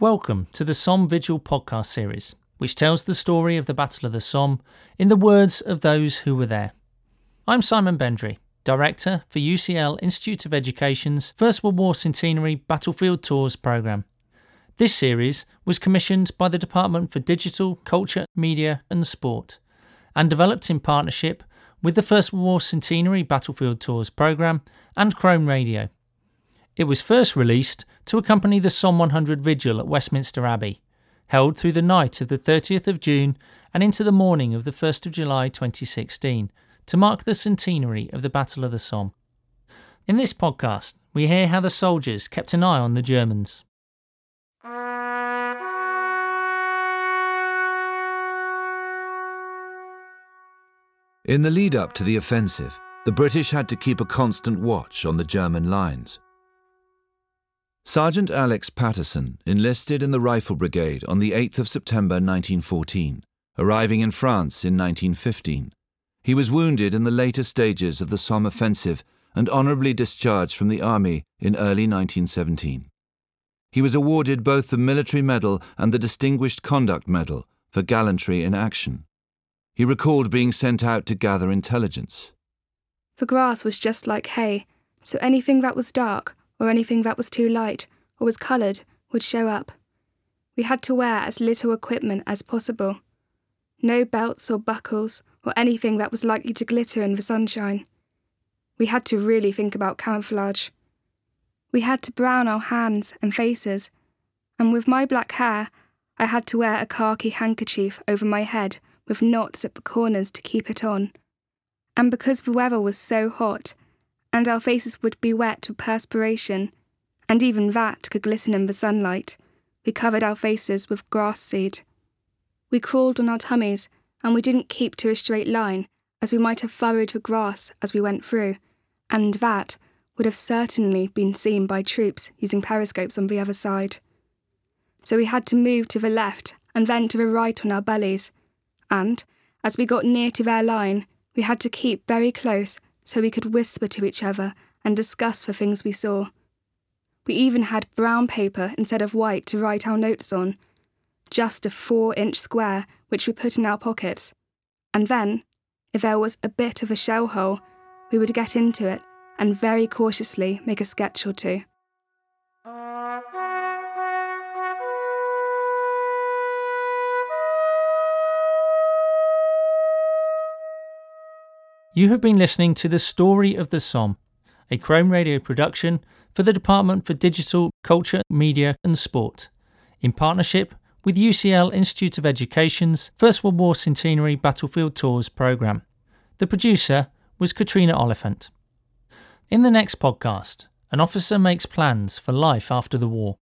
Welcome to the Somme Vigil podcast series, which tells the story of the Battle of the Somme in the words of those who were there. I'm Simon Bendry, Director for UCL Institute of Education's First World War Centenary Battlefield Tours programme. This series was commissioned by the Department for Digital, Culture, Media and Sport and developed in partnership with the First World War Centenary Battlefield Tours programme and Chrome Radio. It was first released to accompany the Somme 100 vigil at Westminster Abbey, held through the night of the 30th of June and into the morning of the 1st of July 2016 to mark the centenary of the Battle of the Somme. In this podcast, we hear how the soldiers kept an eye on the Germans. In the lead up to the offensive, the British had to keep a constant watch on the German lines. Sergeant Alex Patterson enlisted in the Rifle Brigade on the 8th of September 1914, arriving in France in 1915. He was wounded in the later stages of the Somme offensive and honourably discharged from the army in early 1917. He was awarded both the Military Medal and the Distinguished Conduct Medal for gallantry in action. He recalled being sent out to gather intelligence. The grass was just like hay, so anything that was dark, or anything that was too light or was coloured would show up. We had to wear as little equipment as possible. No belts or buckles or anything that was likely to glitter in the sunshine. We had to really think about camouflage. We had to brown our hands and faces, and with my black hair, I had to wear a khaki handkerchief over my head with knots at the corners to keep it on. And because the weather was so hot, and our faces would be wet with perspiration, and even that could glisten in the sunlight. We covered our faces with grass seed. We crawled on our tummies, and we didn't keep to a straight line, as we might have furrowed the grass as we went through, and that would have certainly been seen by troops using periscopes on the other side. So we had to move to the left and then to the right on our bellies, and, as we got near to their line, we had to keep very close so we could whisper to each other and discuss the things we saw. We even had brown paper instead of white to write our notes on, just a four inch square which we put in our pockets. And then, if there was a bit of a shell hole, we would get into it and very cautiously make a sketch or two. You have been listening to The Story of the Somme, a Chrome Radio production for the Department for Digital, Culture, Media and Sport, in partnership with UCL Institute of Education's First World War Centenary Battlefield Tours programme. The producer was Katrina Oliphant. In the next podcast, an officer makes plans for life after the war.